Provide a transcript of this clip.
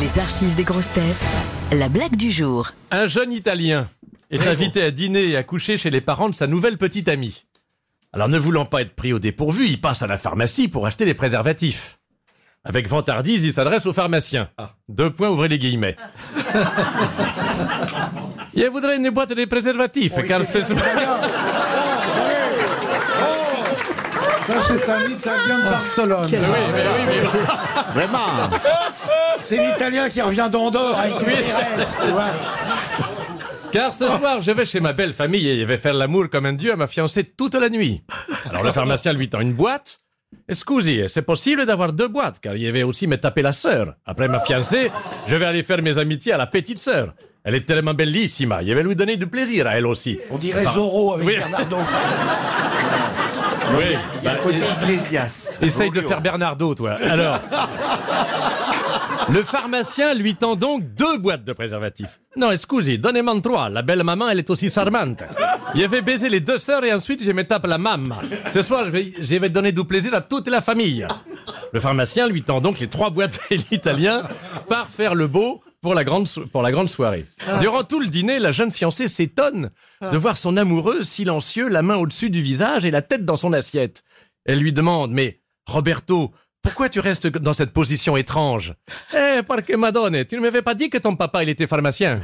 Les archives des grosses têtes. La blague du jour. Un jeune Italien est invité à dîner et à coucher chez les parents de sa nouvelle petite amie. Alors ne voulant pas être pris au dépourvu, il passe à la pharmacie pour acheter les préservatifs. Avec vantardise, il s'adresse au pharmacien. Deux points, ouvrez les guillemets. Je voudrais une boîte de préservatifs, car ce soir... Ça, c'est un Italien de Barcelone. Oui, mais oui, mais- Vraiment C'est l'Italien qui revient d'Andorre avec une tu vois. Car ce soir, je vais chez ma belle famille et je vais faire l'amour comme un dieu à ma fiancée toute la nuit. Alors le pharmacien lui tend une boîte. Excusez, c'est possible d'avoir deux boîtes, car il va aussi me taper la sœur. Après ma fiancée, je vais aller faire mes amitiés à la petite sœur. Elle est tellement bellissima, je vais lui donner du plaisir à elle aussi. On dirait Zorro avec Oui. Bernardo. Oui, bah, Côté Iglesias. Essaye de faire Bernardo, toi. Alors. Le pharmacien lui tend donc deux boîtes de préservatifs. Non, excusez, donnez-moi trois. La belle maman, elle est aussi charmante. Je vais baiser les deux sœurs et ensuite je me tape la maman. Ce soir, je vais, je vais donner du plaisir à toute la famille. Le pharmacien lui tend donc les trois boîtes et l'italien part faire le beau pour la grande, so- pour la grande soirée. Durant tout le dîner, la jeune fiancée s'étonne de voir son amoureux silencieux, la main au-dessus du visage et la tête dans son assiette. Elle lui demande, mais Roberto, pourquoi tu restes dans cette position étrange? Eh, parce que Madone, tu ne m'avais pas dit que ton papa, il était pharmacien.